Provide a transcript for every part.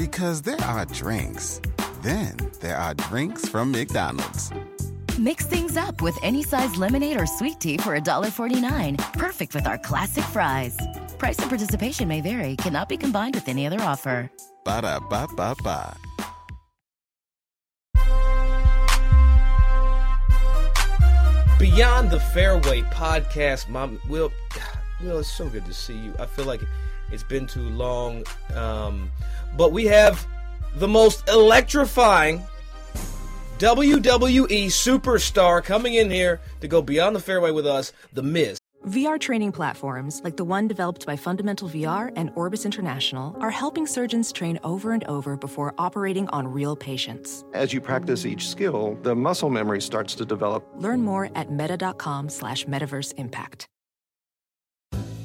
Because there are drinks, then there are drinks from McDonald's. Mix things up with any size lemonade or sweet tea for $1.49. Perfect with our classic fries. Price and participation may vary, cannot be combined with any other offer. Ba da ba ba ba. Beyond the Fairway podcast, Mom. Will, Will, it's so good to see you. I feel like it's been too long, um, but we have the most electrifying WWE superstar coming in here to go beyond the fairway with us, The Miz. VR training platforms, like the one developed by Fundamental VR and Orbis International, are helping surgeons train over and over before operating on real patients. As you practice each skill, the muscle memory starts to develop. Learn more at meta.com slash metaverse impact.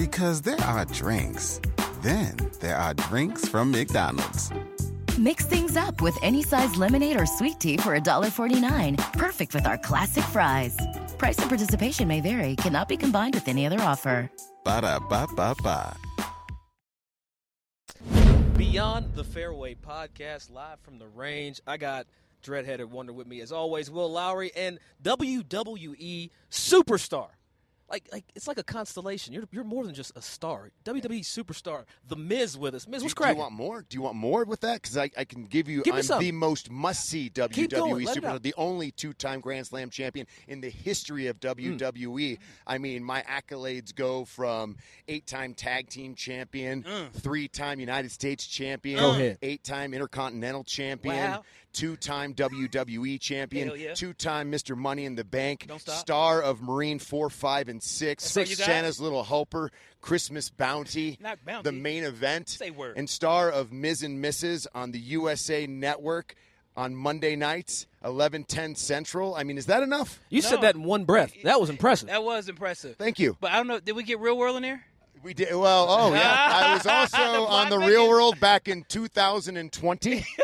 Because there are drinks, then there are drinks from McDonald's. Mix things up with any size lemonade or sweet tea for $1.49. Perfect with our classic fries. Price and participation may vary, cannot be combined with any other offer. Ba da ba ba ba. Beyond the Fairway podcast, live from the range. I got Dreadheaded Wonder with me as always, Will Lowry and WWE superstar. Like, like it's like a constellation. You're you're more than just a star. WWE superstar, The Miz with us. Miz, what's do you want more? Do you want more with that? Because I, I can give you. Give I'm some. the most must-see WWE superstar, the only two-time Grand Slam champion in the history of. Hmm. WWE. I mean, my accolades go from eight-time tag team champion, hmm. three-time United States champion. Go ahead. eight-time Intercontinental champion, Wow. Two-time WWE champion, yeah. two-time Mr. Money in the Bank, star of Marine Four, Five, and Six, That's all? Santa's Little Helper, Christmas Bounty, Not Bounty. the main event, Say word. and star of Miz and Mrs. on the USA Network on Monday nights, eleven ten Central. I mean, is that enough? You said that in one breath. That was impressive. That was impressive. Thank you. But I don't know. Did we get real world in there? We did well. Oh yeah, I was also The on the Real World back in 2020.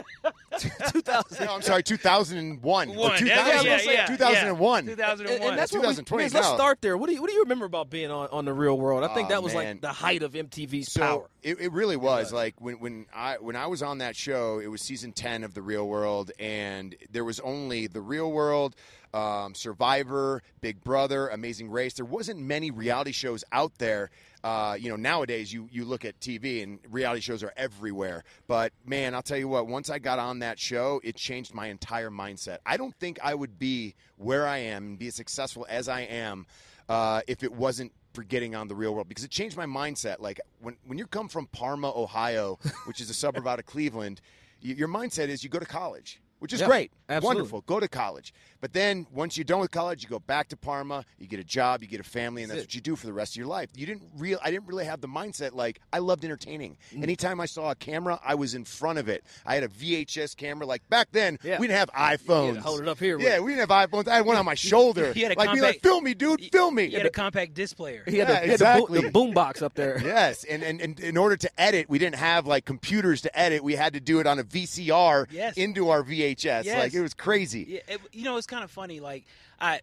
2000. No, I'm sorry, 2001. Or One. 2000, Yeah, yeah, yeah, 2001. yeah. And, 2001. and that's what we, 2020 let's start there. What do you What do you remember about being on, on the Real World? I think Oh, that was man. like the height of MTV's so power. It, it really was like when when I when I was on that show, it was season ten of the Real World, and there was only the Real World, um, Survivor, Big Brother, Amazing Race. There wasn't many reality shows out there. Uh, you know, nowadays you you look at TV and reality shows are everywhere. But man, I'll tell you what. Once I got on that show, it changed my entire mindset. I don't think I would be where I am and be as successful as I am uh, if it wasn't for getting on the real world because it changed my mindset. Like when when you come from Parma, Ohio, which is a suburb out of Cleveland, your mindset is you go to college, which is Yeah, great, absolutely. wonderful. Go to college, but then once you're done with college, you go back to Parma, you get a job, you get a family, and that's That's what you do for the rest of your life. You didn't real I didn't really have the mindset like I loved entertaining. Mm. Anytime I saw a camera, I was in front of it. I had a VHS camera. Like back then, Yeah. we didn't have iPhones. hold it up here, Yeah, we didn't have iPhones. I had one on my shoulder. He had a like, be like, compact- film me, dude, film me. You had a compact disc player. He had, Yeah, the, he had exactly. the boom box up there. Yes, and, and and in order to edit, we didn't have like computers to edit. We had to do it on a VCR Yes. into our VHS. Yes. Like it was crazy. Yeah, it, you know, it's kind of funny. Like, I,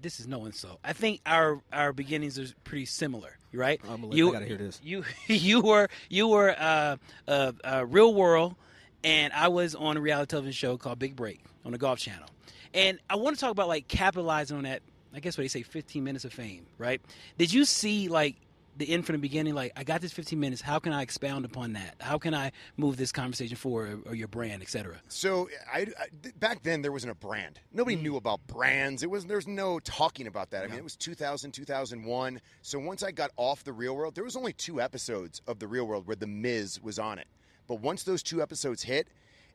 this is no insult. I think our our beginnings are pretty similar, right? I'm gonna you I gotta hear this. You you were you were uh, uh, uh, Real World, and I was on a reality television show called Big Break on the Golf Channel, and I want to talk about like capitalizing on that. I guess what they say, 15 minutes of fame, right? Did you see like the end from the beginning. Like I got this 15 minutes. How can I expound upon that? How can I move this conversation forward, or, or your brand, et cetera? So I, I- back then there wasn't a brand. Nobody mm. knew about brands. It was there's no talking about that. I mean, it was 2000, 2001. So once I got off the Real World, there was only two episodes of the Real World where the Miz was on it. But once those two episodes hit.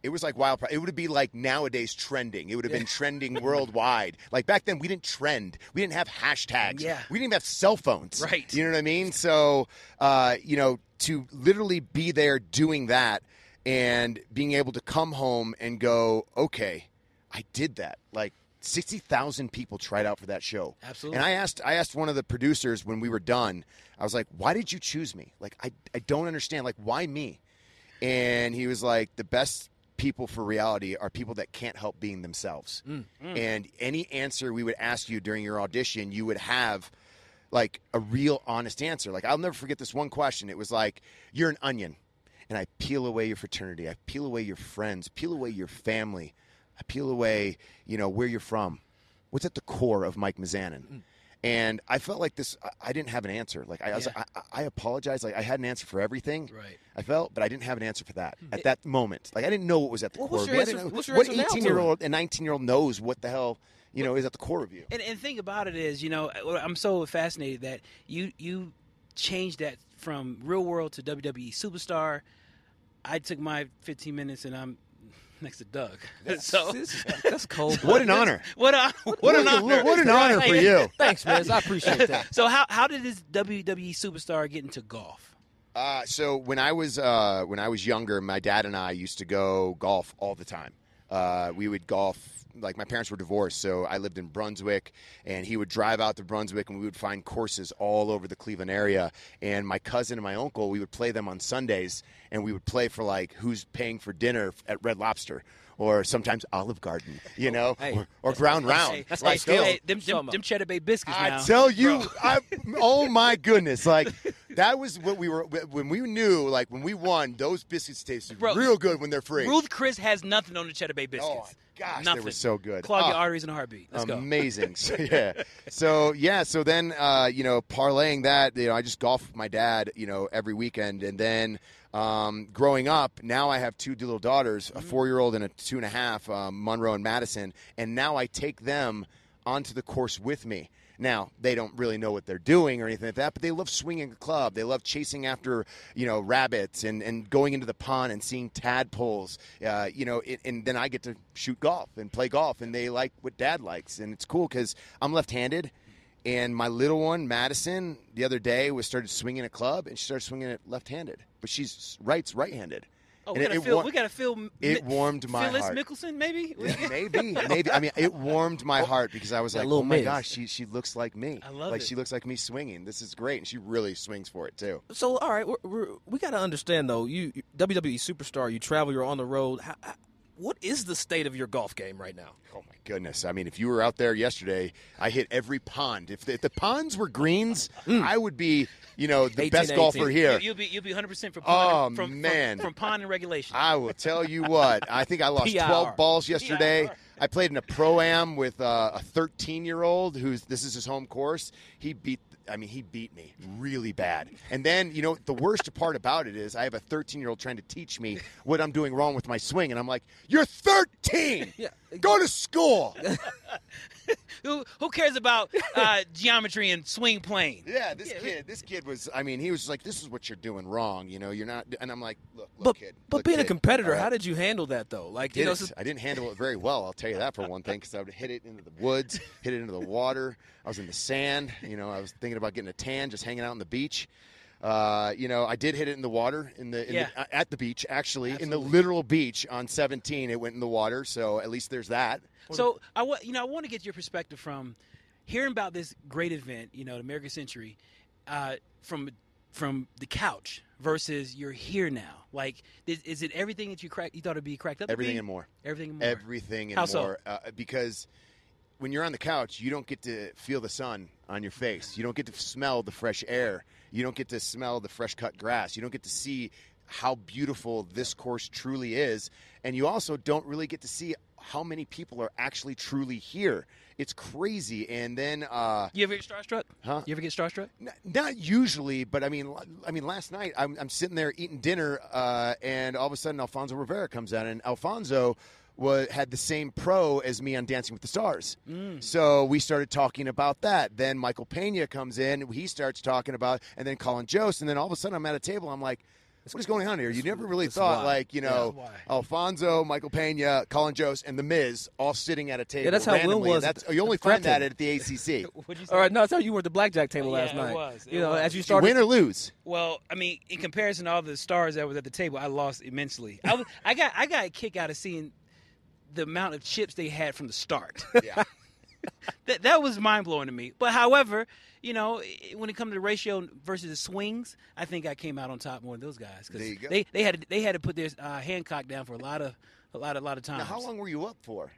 It was like wild. It would be like nowadays trending. It would have been trending worldwide. Like back then, we didn't trend. We didn't have hashtags. Yeah. We didn't even have cell phones. Right. You know what I mean? So, uh, you know, to literally be there doing that and being able to come home and go, okay, I did that. Like sixty thousand people tried out for that show. Absolutely. And I asked, I asked one of the producers when we were done. I was like, why did you choose me? Like, I, I don't understand. Like, why me? And he was like, the best people for reality are people that can't help being themselves. Mm. Mm. And any answer we would ask you during your audition, you would have like a real honest answer. Like I'll never forget this one question. It was like, "You're an onion." And I peel away your fraternity. I peel away your friends, peel away your family. I peel away, you know, where you're from. What's at the core of Mike Mizanin? Mm. And I felt like this. I, I didn't have an answer. Like I, was, Yeah. I, I apologize. Like I had an answer for everything. Right. I felt, but I didn't have an answer for that hmm. at that moment. Like I didn't know what was at the Well, core. what's of your. Answer- know- what's your what answer now to 18 year old and 19 year old knows what the hell you know is at the core of you? And and thing about it is, you know, uh, I'm so fascinated that you you changed that from real world to WWE superstar. I took my 15 minutes and I'm next to Doug. so This- that's cold. What an honor! what a, what an honor! What an honor for you. Thanks, man. I appreciate that. So how how did this WWE superstar get into golf? Uh, so when I was uh, when I was younger, my dad and I used to go golf all the time. Uh, we would golf. Like my parents were divorced, so I lived in Brunswick, and he would drive out to Brunswick, and we would find courses all over the Cleveland area. And my cousin and my uncle, we would play them on Sundays, and we would play for like who's paying for dinner at Red Lobster, or sometimes Olive Garden, you know, Hey. or, or Ground Round. Hey, That's hey, like skills. hey, them, them, them cheddar bay biscuits. Now. I tell you, I, oh my goodness! Like that was what we were when we knew. Like when we won, those biscuits tasted Bro, real good when they're free. Ruth Chris has nothing on the cheddar bay biscuits. Oh gosh, they nothing. were so good. Clog your Oh. arteries in a heartbeat. Let's go. Amazing. So, yeah. So yeah. So then, uh, you know, parlaying that, you know, I just golf with my dad, you know, every weekend, and then um, growing up, now I have two little daughters, Mm-hmm. a four-year-old and a two and a half, um, Monroe and Madison, and now I take them onto the course with me. Now they don't really know what they're doing or anything like that, but they love swinging a club. They love chasing after you know rabbits and, and going into the pond and seeing tadpoles. Uh, you know, it, and then I get to shoot golf and play golf, and they like what Dad likes, and it's cool because I'm left-handed. And my little one, Madison, the other day was started swinging a club, and she started swinging it left-handed, but she's right's right-handed. Oh, And we it- gotta it feel. wa- we gotta feel. it warmed my Phyllis heart. Mickelson, maybe. maybe, maybe. I mean, it warmed my oh, heart because I was That like, little "Oh my Miz. gosh, she she looks like me. I love like it. she looks like me swinging. This is great, and she really swings for it too." So, all right, we're, we're, we got to understand though. You you- WWE superstar. You travel. You're on the road. How, how, what is the state of your golf game right now? Oh my goodness! I mean, if you were out there yesterday, I hit every pond. If the, if the ponds were greens, I would be, you know, the 18, best 18. golfer here. You, will be you'll be 100 percent for Oh, pond, from, from- man. from, pond and regulation. I will tell you what. I think I lost PIR. 12 balls yesterday. I played in a pro am with uh, a 13 year old who's this is his home course. He beat. I mean, he beat me really bad. And then, you know, the worst part about it is I have a 13 year old trying to teach me what I'm doing wrong with my swing, and I'm like, "You're 13. Yeah. Go to school." who who cares about uh, geometry and swing plane? Yeah, this kid, this kid was. I mean, he was like, "This is what you're doing wrong." You know, you're not. And I'm like, "Look, look, But kid." but look, being a competitor, all right." how did you handle that though? Like you know, so- I didn't handle it very well. I'll tell you that for one thing, because I would hit it into the woods, hit it into the water. I was in the sand. You know, I was thinking about getting a tan, just hanging out on the beach. Uh, you know, I did hit it in the water in the, in Yeah. the at the beach actually in the literal beach on 17. It went in the water, so at least there's that. So I want you know I want to get your perspective from hearing about this great event, you know, the American Century, uh, from from the couch versus you're here now. Like, is, is it everything that you crack? You thought it'd be cracked up? Everything and more. Everything and more. Everything and How so? more. Uh, because when you're on the couch, you don't get to feel the sun on your face. You don't get to smell the fresh air. You don't get to smell the fresh cut grass. You don't get to see how beautiful this course truly is. And you also don't really get to see how many people are actually truly here. It's crazy. And then, uh, You ever get starstruck? Huh? You ever get starstruck? N- Not usually, but I mean, l- I mean, last night I'm, I'm sitting there eating dinner, uh, and all of a sudden Alfonso Ribeiro comes out, and Alfonso was, had the same pro as me on Dancing with the Stars. Mm. So we started talking about that. Then Michael Pena comes in, he starts talking about, and then Colin Jost, and then all of a sudden I'm at a table, I'm like. What is going on here? You never really thought, why. like you know, why. Alfonso, Michael Pena, Colin Jost, and The Miz all sitting at a table. that's how Will randomly. was That's you only at find that at the ACC. You say? All right, no, that's how you were at the blackjack table Yeah, last it night. was. It you know, was. as you You started. win or lose. Well, I mean, in comparison to all the stars that was at the table, I lost immensely. I, was, I got I got a kick out of seeing the amount of chips they had from the start. Yeah. that that was mind blowing to me. But however, you know, when it comes to the ratio versus the swings, I think I came out on top more than those guys go. they they had to, they had to put their uh, Hancock down for a lot of a lot a lot of times. Now, how long were you up for?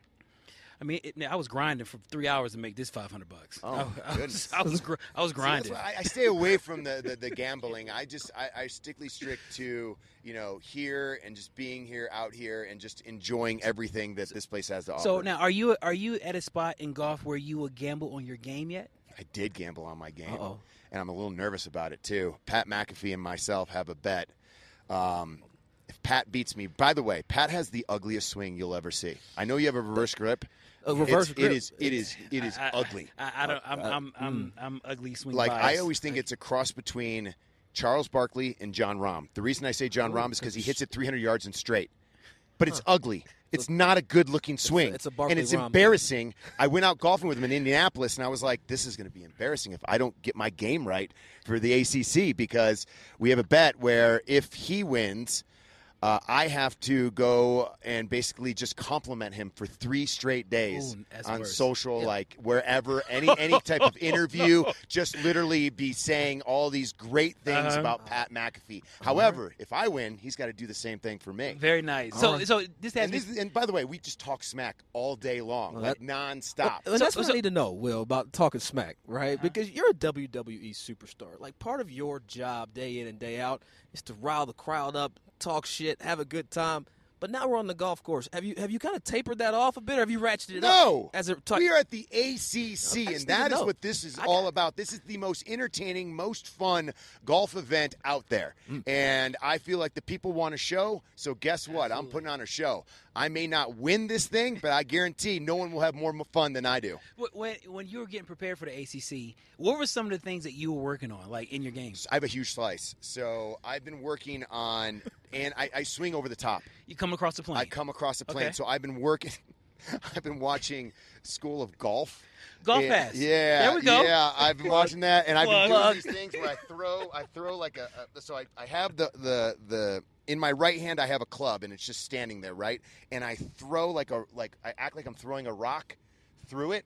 I mean, it, I was grinding for three hours to make this five hundred bucks. Oh, I, I was, goodness. I was gr- I was grinding. why I, I stay away from the, the, the gambling. I just I, I strictly strict to you know here and just being here, out here, and just enjoying everything that this place has to offer. So now, are you are you at a spot in golf where you will gamble on your game yet? I did gamble on my game, Uh-oh. and I'm a little nervous about it too. Pat McAfee and myself have a bet. Um, if Pat beats me, by the way, Pat has the ugliest swing you'll ever see. I know you have a reverse grip. A reverse It's- grip. It is. It is. It is I, I- ugly. I, I don't. I'm uh, I'm mm. I'm, I'm ugly swing. like I always think it's a cross between Charles Barkley and Jon Rahm. The reason I say Jon oh, Rahm is because he hits it 300 yards and straight, but it's ugly. It's not a good looking swing, it's a Barkley and it's Rahm. embarrassing. I went out golfing with him in Indianapolis, and I was like, "This is going to be embarrassing if I don't get my game right for the ACC." Because we have a bet where if he wins. Uh, I have to go and basically just compliment him for three straight days Ooh, on worse. social, like wherever, any any type of interview, just literally be saying all these great things Uh-huh. about Pat McAfee. However, if I win, he's got to do the same thing for me. very nice. So so this has And, this, and by the way, we just talk smack all day long, Well, like that- nonstop. And that's what so- I need to know, Will, about talking smack, right? Because you're a WWE superstar. Like part of your job, day in and day out, is to rile the crowd up, talk shit, have a good time. But now we're on the golf course. Have you have you kind of tapered that off a bit, or have you ratcheted it No, up? As a t- we are at the ACC, just and that is know. what this is all about. This is the most entertaining, most fun golf event out there, Mm. and I feel like the people want a show. So guess what? I'm putting on a show. I may not win this thing, but I guarantee no one will have more fun than I do. When when you were getting prepared for the ACC, what were some of the things that you were working on, like in your games? I have a huge slice, so I've been working on, and I, I swing over the top. You come across the plane. I come across the plane, Okay. so I've been working. I've been watching School of Golf. Golf yeah, Pass. Yeah, There we go. Yeah, I've been watching that, and I've been doing these things where I throw, I throw like a. a so I, I have the the the in my right hand I have a club, and it's just standing there, right? And I throw like a like I act like I'm throwing a rock through it.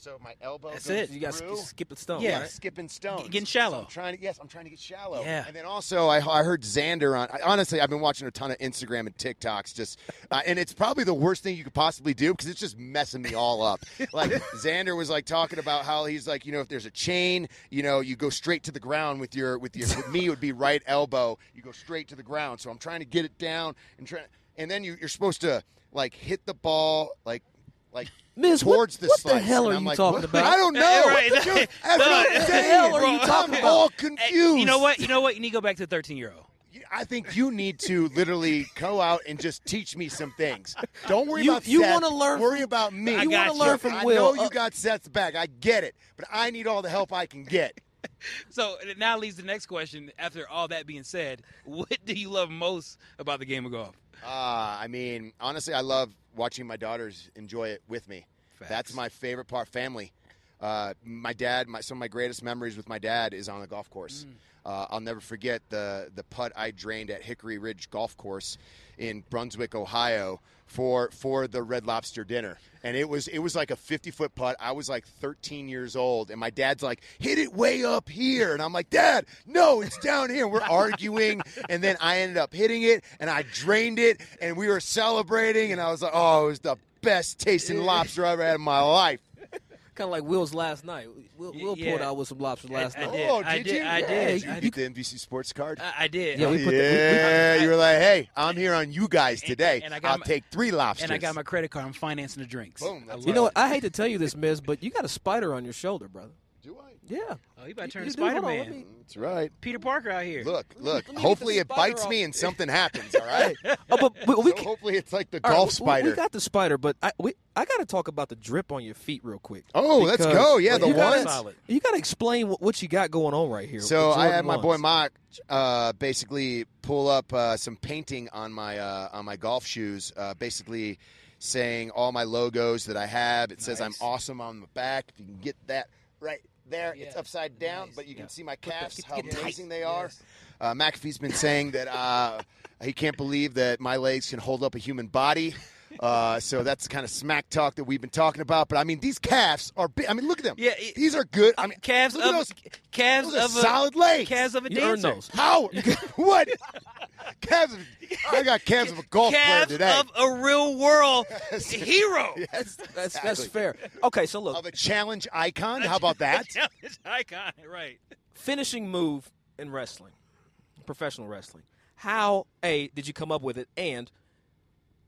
So my elbow. That's goes it. you got through. skip it stone. Yeah. right? skipping stones, getting shallow. So I'm trying to yes, I'm trying to get shallow. Yeah. And then also I, I heard Xander on. I, honestly, I've been watching a ton of Instagram and TikToks, just uh, and it's probably the worst thing you could possibly do because it's just messing me all up. like Xander was like talking about how he's like, you know, if there's a chain, you know, you go straight to the ground with your with your with me it would be right elbow. You go straight to the ground. So I'm trying to get it down and try, and then you, you're supposed to like hit the ball like. Like Miz, what- towards the what the hell are I'm you like, talking what? about? I don't know. Right. Dude, that's No, what I'm what the hell are you talking I'm about? all confused. you know what? You know what? You need to go back to the thirteen year old. I think you need to literally go out and just teach me some things. Don't worry You- about you Seth. wanna learn Worry about me. I You wanna learn from I Will. know you Uh, got Seth's back. I get it, but I need all the help I can get. So it now leads to the next question. After all that being said, what do you love most about the game of golf? Uh, I mean, honestly, I love watching my daughters enjoy it with me. Facts. That's my favorite part. Family. Uh, my dad, my, some of my greatest memories with my dad is on the golf course. Uh, I'll never forget the the putt I drained at Hickory Ridge Golf Course in Brunswick, Ohio, for for the Red Lobster dinner, and it was it was like a 50 foot putt. I was like 13 years old, and my dad's like, "Hit it way up here," and I'm like, "Dad, no, it's down here." We're arguing, and then I ended up hitting it, and I drained it, and we were celebrating, and I was like, "Oh, it was the best tasting lobster I ever had in my life." Kind of like Will's last night. Will, Will yeah. pulled out with some lobster last I night. did. Oh, I did did. you? I Yeah, did. You I get the NBC Sports card. I, I did. Yeah, we put the- we- we- yeah, you were like, hey, I'm here on you guys today. and I got I'll my- take three lobsters. and I got my credit card. I'm financing the drinks. Boom, You know what? I hate to tell you this, Miz, but you got a spider on your shoulder, brother. Do I? Yeah. Oh, you about to turn You to do. Hold on, Spider let Man. me- That's right. Peter Parker out here. Look, look. let me get Hopefully it bites off. me and something happens. All right. Oh, but we, we So can- hopefully it's like the all right, golf we- spider. We got the spider, but I we, I got to talk about the drip on your feet real quick. Oh, let's go. Yeah, the you gotta- ones. You got to explain what, what you got going on right here. So I had my boy ones. Mock uh, basically pull up uh, some painting on my uh, on my golf shoes, uh, basically saying all my logos that I have. It says I'm awesome on the back. If you can get that right there, it's upside down, Nice. but you can see my calves, get- how get tight. amazing they are. Yes. Uh, McAfee's been saying that uh, he can't believe that my legs can hold up a human body. Uh, so that's the kind of smack talk that we've been talking about. But I mean, these calves are big. I mean, look at them. Yeah, it- these are good. I mean, calves look at of those. calves Those are of a solid legs. calves of a You earned dancer. those. How? what? calves of, I got calves of a golf Calves player today. of a real world hero. That's that's, Exactly. that's fair. Okay, so look, of a challenge icon. How about that? Challenge icon, right? finishing move in wrestling, professional wrestling. How a did you come up with it, and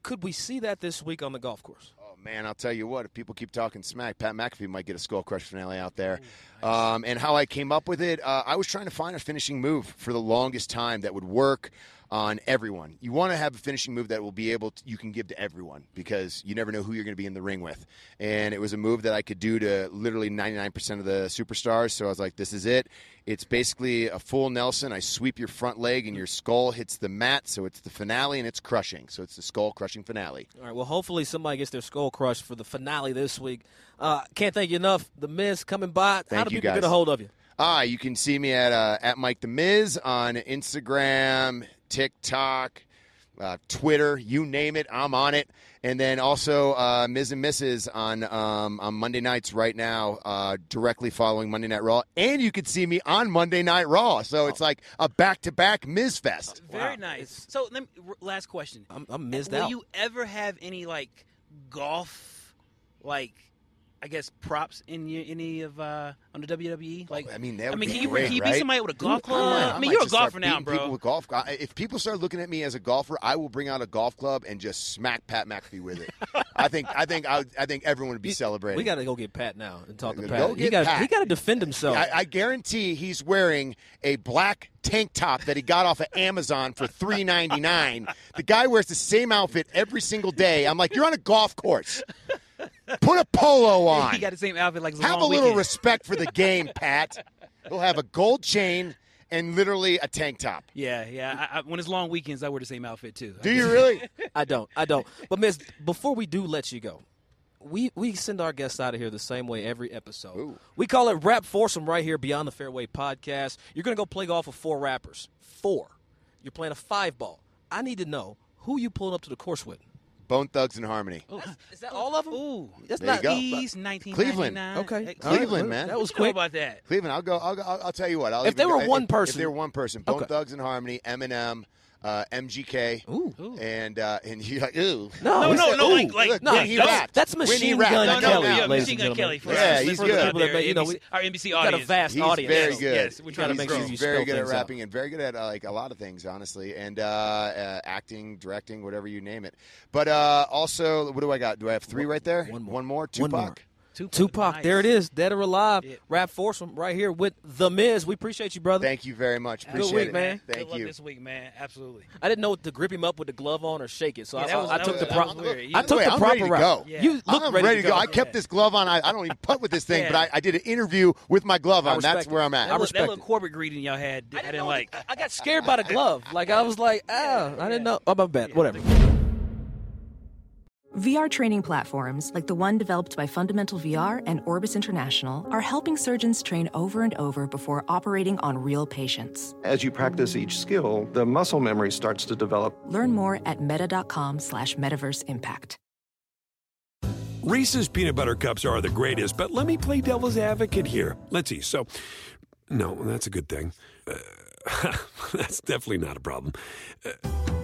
could we see that this week on the golf course? Oh man, I'll tell you what. If people keep talking smack, Pat McAfee might get a skull crush finale out there. Um, and how I came up with it, uh, I was trying to find a finishing move for the longest time that would work on everyone. You want to have a finishing move that will be able to, you can give to everyone because you never know who you're going to be in the ring with. And it was a move that I could do to literally 99% of the superstars. So I was like, this is it. It's basically a full Nelson. I sweep your front leg and your skull hits the mat. So it's the finale and it's crushing. So it's the skull crushing finale. All right. Well, hopefully somebody gets their skull crushed for the finale this week. Uh, can't thank you enough. The Miz coming by. Thank How do you, people guys. get a hold of you? Ah, you can see me at uh, at Mike the Miz on Instagram, TikTok, uh, Twitter, you name it, I'm on it. And then also uh, Miz and Mrs. on um, on Monday nights right now, uh, directly following Monday Night Raw, and you can see me on Monday Night Raw. So it's like a back to back Miz fest. Very Wow. nice. So, let me, r- last question. I'm, I'm missed Will out. you ever have any like golf, like I guess props in your, any of uh, on the WWE? Like, I mean, that I mean, be can you, great, can you right? beat somebody with a golf I club? might- I, mean, you're a golfer now, beating People bro. with golf, if people start looking at me as a golfer, I will bring out a golf club and just smack Pat McAfee with it. I think, I think, I, I think everyone would be celebrating. we got to go get Pat now and talk to Pat. he get got Pat. he got to defend himself. I, I guarantee he's wearing a black tank top that he got off of Amazon for three ninety nine. The guy wears the same outfit every single day. I'm like, you're on a golf course. Put a polo on. He got the same outfit like it's Have a long little weekend. respect for the game, Pat. He'll have a gold chain and literally a tank top. Yeah, yeah. I, I, when it's long weekends, I wear the same outfit too. Do you really? I don't. I don't. But Miz, before we do let you go, we we send our guests out of here the same way every episode. Ooh. We call it Rap Foursome right here, Beyond the Fairway podcast. You're gonna go play golf with four rappers. Four. You're playing a five ball. I need to know who you pulling up to the course with. Bone Thugs-n-Harmony. Is that all of them? Ooh, That's There you not go. East Cleveland. Okay. Hey, All right. Cleveland, man. That was you know quick. about that. Cleveland, I'll go. I'll go. I'll, I'll tell you what. I'll If even they were go- one if- person- if they were one person, Bone Okay. Thugs-n-Harmony, Eminem, uh, MGK, Ooh. and uh, and you're like, ooh, No, No, it's- no, no, like, like, Look, No, when he that's- rapped. that's When he Machine rapped. Gun No, No, no, no, Kelly, yeah, ladies Machine and Gun. Kelly. For, Yeah, for he's the good. people that But, you know, NBC we- our NBC got a audience. vast He's audience. very so- good. Yes, we're trying to make make sure you He's very good at things out. rapping and very good at uh, like a lot of things, honestly, and uh, uh, acting, directing, whatever you name it. But uh, also, what do I got? Do I have three right there? One more. One more. One Tupac. more. Tupac. Tupac, Nice. there it is, dead or alive. Yeah. Rap Foursome right here with The Miz. We appreciate you, brother. Thank you very much. Good week, it, man. Good Thank luck you. this week, man. Absolutely. I didn't know to grip him up with the glove on or shake it, so Yeah, I, was- I that took was- the that proper. was weird. You- I took Wait, the I'm proper ready to route. go. Yeah. You look I'm ready, to go. I kept Yeah. this glove on. I, I don't even putt with this thing, Yeah. but I, I did an interview with my glove on. That's respect where. I'm at. That, I little, respect that little corporate greeting y'all had, I didn't, like. I got scared by the glove. Like I was like, ah, I didn't know. Oh, my bad. Whatever. VR training platforms, like the one developed by Fundamental VR and Orbis International, are helping surgeons train over and over before operating on real patients. As you practice each skill, the muscle memory starts to develop. Learn more at meta.com slash metaverse impact. Reese's peanut butter cups are the greatest, but let me play devil's advocate here. Let's see. So, no, that's a good thing. Uh, that's definitely not a problem. Uh,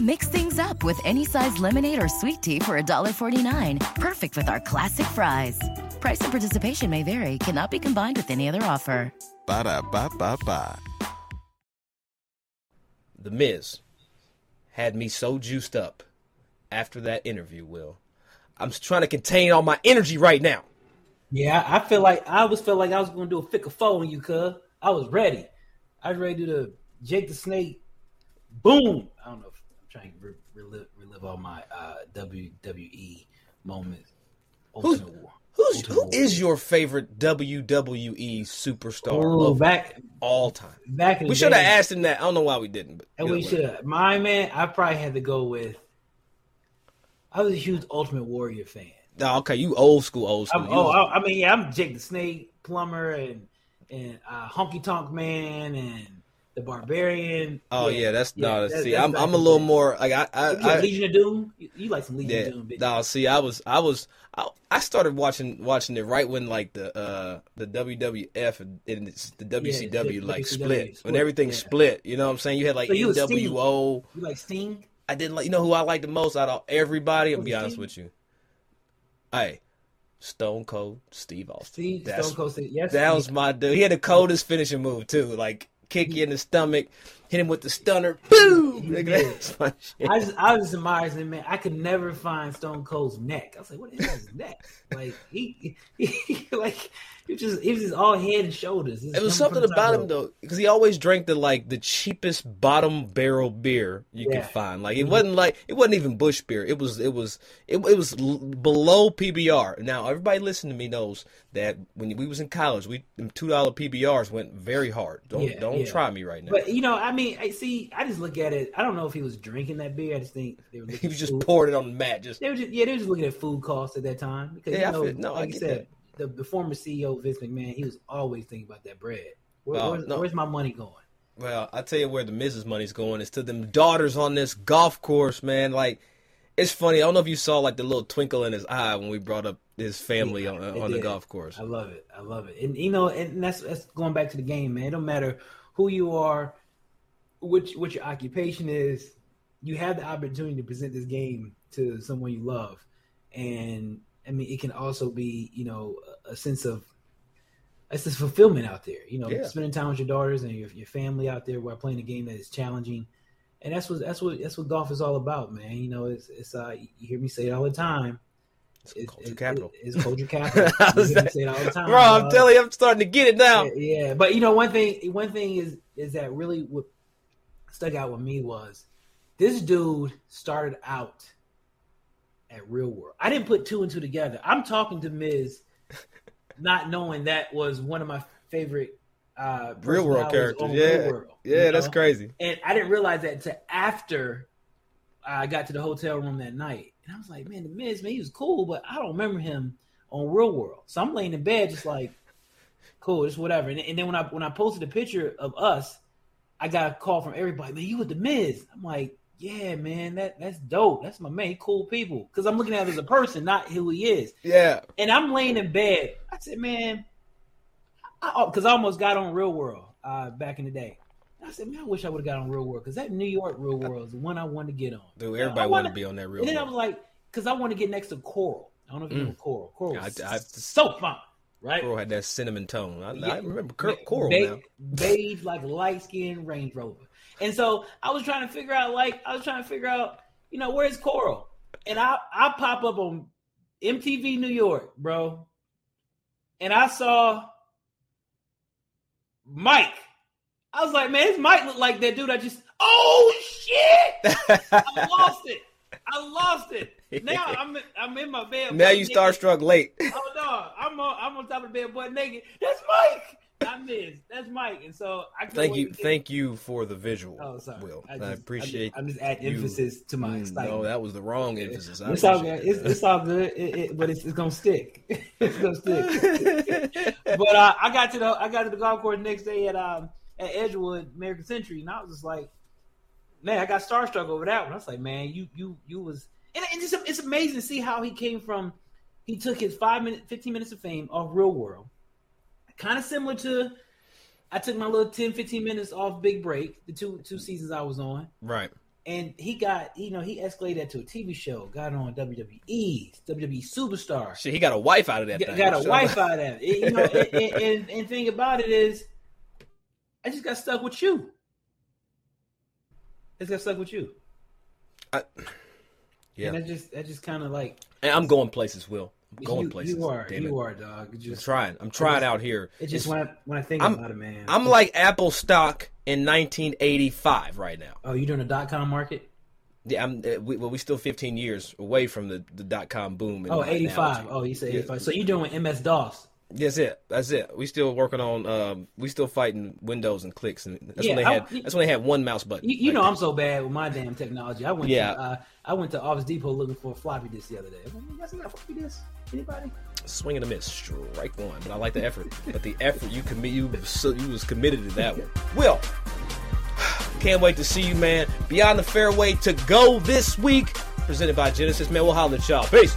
Mix things up with any size lemonade or sweet tea for $1.49. Perfect with our classic fries. Price and participation may vary, cannot be combined with any other offer. Ba da ba ba ba. The Miz had me so juiced up after that interview, Will. I'm trying to contain all my energy right now. Yeah, I feel like I always felt like I was going to do a figure four on you, cuz. I was ready. I was ready to do the Jake the Snake. Boom. I don't know if I'm trying to re- relive, relive all my uh, WWE moments. Who's, who's, who War. is your favorite WWE superstar Ooh, back all time? back We should have asked him that. I don't know why we didn't. But And we should have. My man, I probably had to go with. I was a huge Ultimate Warrior fan. Oh, okay, you old school, old school. I'm, oh, I, I mean, yeah, I'm Jake the Snake, Plumber, and and uh, Honky Tonk Man, and the Barbarian. oh yeah, that's no. that- see, that's I'm I'm a little day. more like I I, I Legion of Doom. You, you like some Legion yeah. of Doom, bitch. No, see, I was I was I, I started watching watching it right when like the uh the WWF and, and it's the WCW the like WCW split when everything yeah. split. You know what I'm saying? You had like So you. NWO. You like Sting? I didn't like. You know who I liked the most out of everybody? I'll be honest with you. Hey, Stone Cold Steve Austin. Steve Stone Cold Steve. Yes, That was my dude. He had the coldest finishing move too. Like kick you in the stomach, hit him with the stunner. Boom! Nigga, that's my shit. I just, I was just admired him, man. I could never find Stone Cold's neck. I was like, what is his neck? Like he, he, like he was just, he was just all head and shoulders. It was something about him though, because he always drank the like the cheapest bottom barrel beer you Yeah. could find. Like it mm-hmm. wasn't like it wasn't even Busch beer. It was it was it, it was below PBR. Now everybody listening to me knows that when we was in college, we two dollar PBRs went very hard. Don't Yeah, don't yeah. try me right now. But you know, I mean, I see. I just look at it. I don't know if he was drinking that beer. I just think they were. he was just food. poured it on the mat. Just They were just, yeah, they were just looking at food costs at that time because Yeah, you know, feel- no, I like you get said, the, the former CEO Vince McMahon, he was always thinking about that bread. Where, Oh, where's, no. where's my money going? Well, I tell you where the Mrs. Money's going is to them daughters on this golf course, man. Like, it's funny. I don't know if you saw like the little twinkle in his eye when we brought up his family Yeah, on, on the golf course. I love it. I love it. And you know, and that's that's going back to the game, man. It don't matter who you are, which what your occupation is. You have the opportunity to present this game to someone you love, and I mean, it can also be you know a, sense of it's this fulfillment out there. You know, Yeah. spending time with your daughters and your, your family out there while playing a game that is challenging. And that's what that's what that's what golf is all about, man. You know, it's it's uh you hear me say it all the time. It's culture capital. it's culture capital. I You was hear me like, say it all the time. Bro, I'm telling you, I'm starting to get it now. Yeah, but you know, one thing, one thing is is that really what stuck out with me was this dude started out at Real World. I didn't put two and two together. I'm talking to Miz, not knowing that was one of my favorite uh, Real world characters. Yeah. Real World, yeah, that's know? crazy. And I didn't realize that until after I got to the hotel room that night. And I was like, man, the Miz, man, he was cool, but I don't remember him on Real World. So I'm laying in bed just like, cool, just whatever. And, and then when I when I posted a picture of us, I got a call from everybody, man, you with the Miz. I'm like, yeah, man, that that's dope. That's my man. Cool people. Because I'm looking at him as a person, not who he is. Yeah. And I'm laying in bed. I said, man, because I, almost got on Real World uh, back in the day. I said, man, I wish I would have got on Real World because that New York Real World is the one I wanted to get on. Dude, everybody wanted to be on that real world. And then I was like, because I want to get next to Coral. I don't know if you know Mm. Coral. Coral, I- I- so fun, right? Coral had that cinnamon tone. I, I remember Cor- Coral ba- now. beige like light skinned Range Rover. And so I was trying to figure out, like, I was trying to figure out, you know, where's Coral? And I I pop up on MTV New York, bro, and I saw Mike. I was like, man, this Mike look like that dude. I just, oh shit, I lost it. I lost it. Now I'm I'm in my bed. now you starstruck late. Oh no, I'm on I'm on top of the bed, butt naked. That's Mike. I miss. That's Mike. And so I thank you, thank you for the visual. Oh, sorry. Will I I, just- appreciate. I'm just adding you. emphasis to my Mm. No, that was the wrong emphasis. I It's all good. It's, it's all good. It, it, but it's, it's gonna stick. it's gonna stick. but uh, I got to the I got to the golf course next day at um at Edgewood American Century, and I was just like, man, I got starstruck over that one. I was like, man, you you you was, and it's it's amazing to see how he came from. He took his five minute, fifteen minutes of fame off Real World, kind of similar to. I took my little 10, 15 minutes off Big Break, the two two seasons I was on Right. and he got you know he escalated that to a TV show, got on WWE, WWE superstar, Shit, he got a wife out of that got, thing. got a So- wife out of it. You know, and, and, and, and thing about it is, I just got stuck with you. I just got stuck with you, I- yeah. and I just I just kind of like And I'm going places, Will. I'm going you, places. You are, damn you it. are, dog. It I'm trying. I'm trying just- out here. It just It's- when I when I think I'm- about it, man. I'm like Apple stock in 1985 right now. oh, you doing the dot com market? Yeah, I'm. Uh, we, well, we still 15 years away from the, the dot com boom. Oh, 85. analogy. Oh, you said Yeah. 85. So you doing MS DOS? That's it. That's it. We still working on. Um, we still fighting Windows and clicks, and that's when Yeah, they I- had. that's when they had one mouse button. You, you back know. I'm so bad with my damn technology. I went Yeah. to uh, I went to Office Depot looking for a floppy disk the other day. Like, guys a floppy disk? Anybody? swing and a miss, strike one. But I like the effort. but the effort you commit, you so you was committed to that one. Will, can't wait to see you, man. Beyond the fairway to go this week, presented by Genesis. Man, we'll holler at y'all. Peace.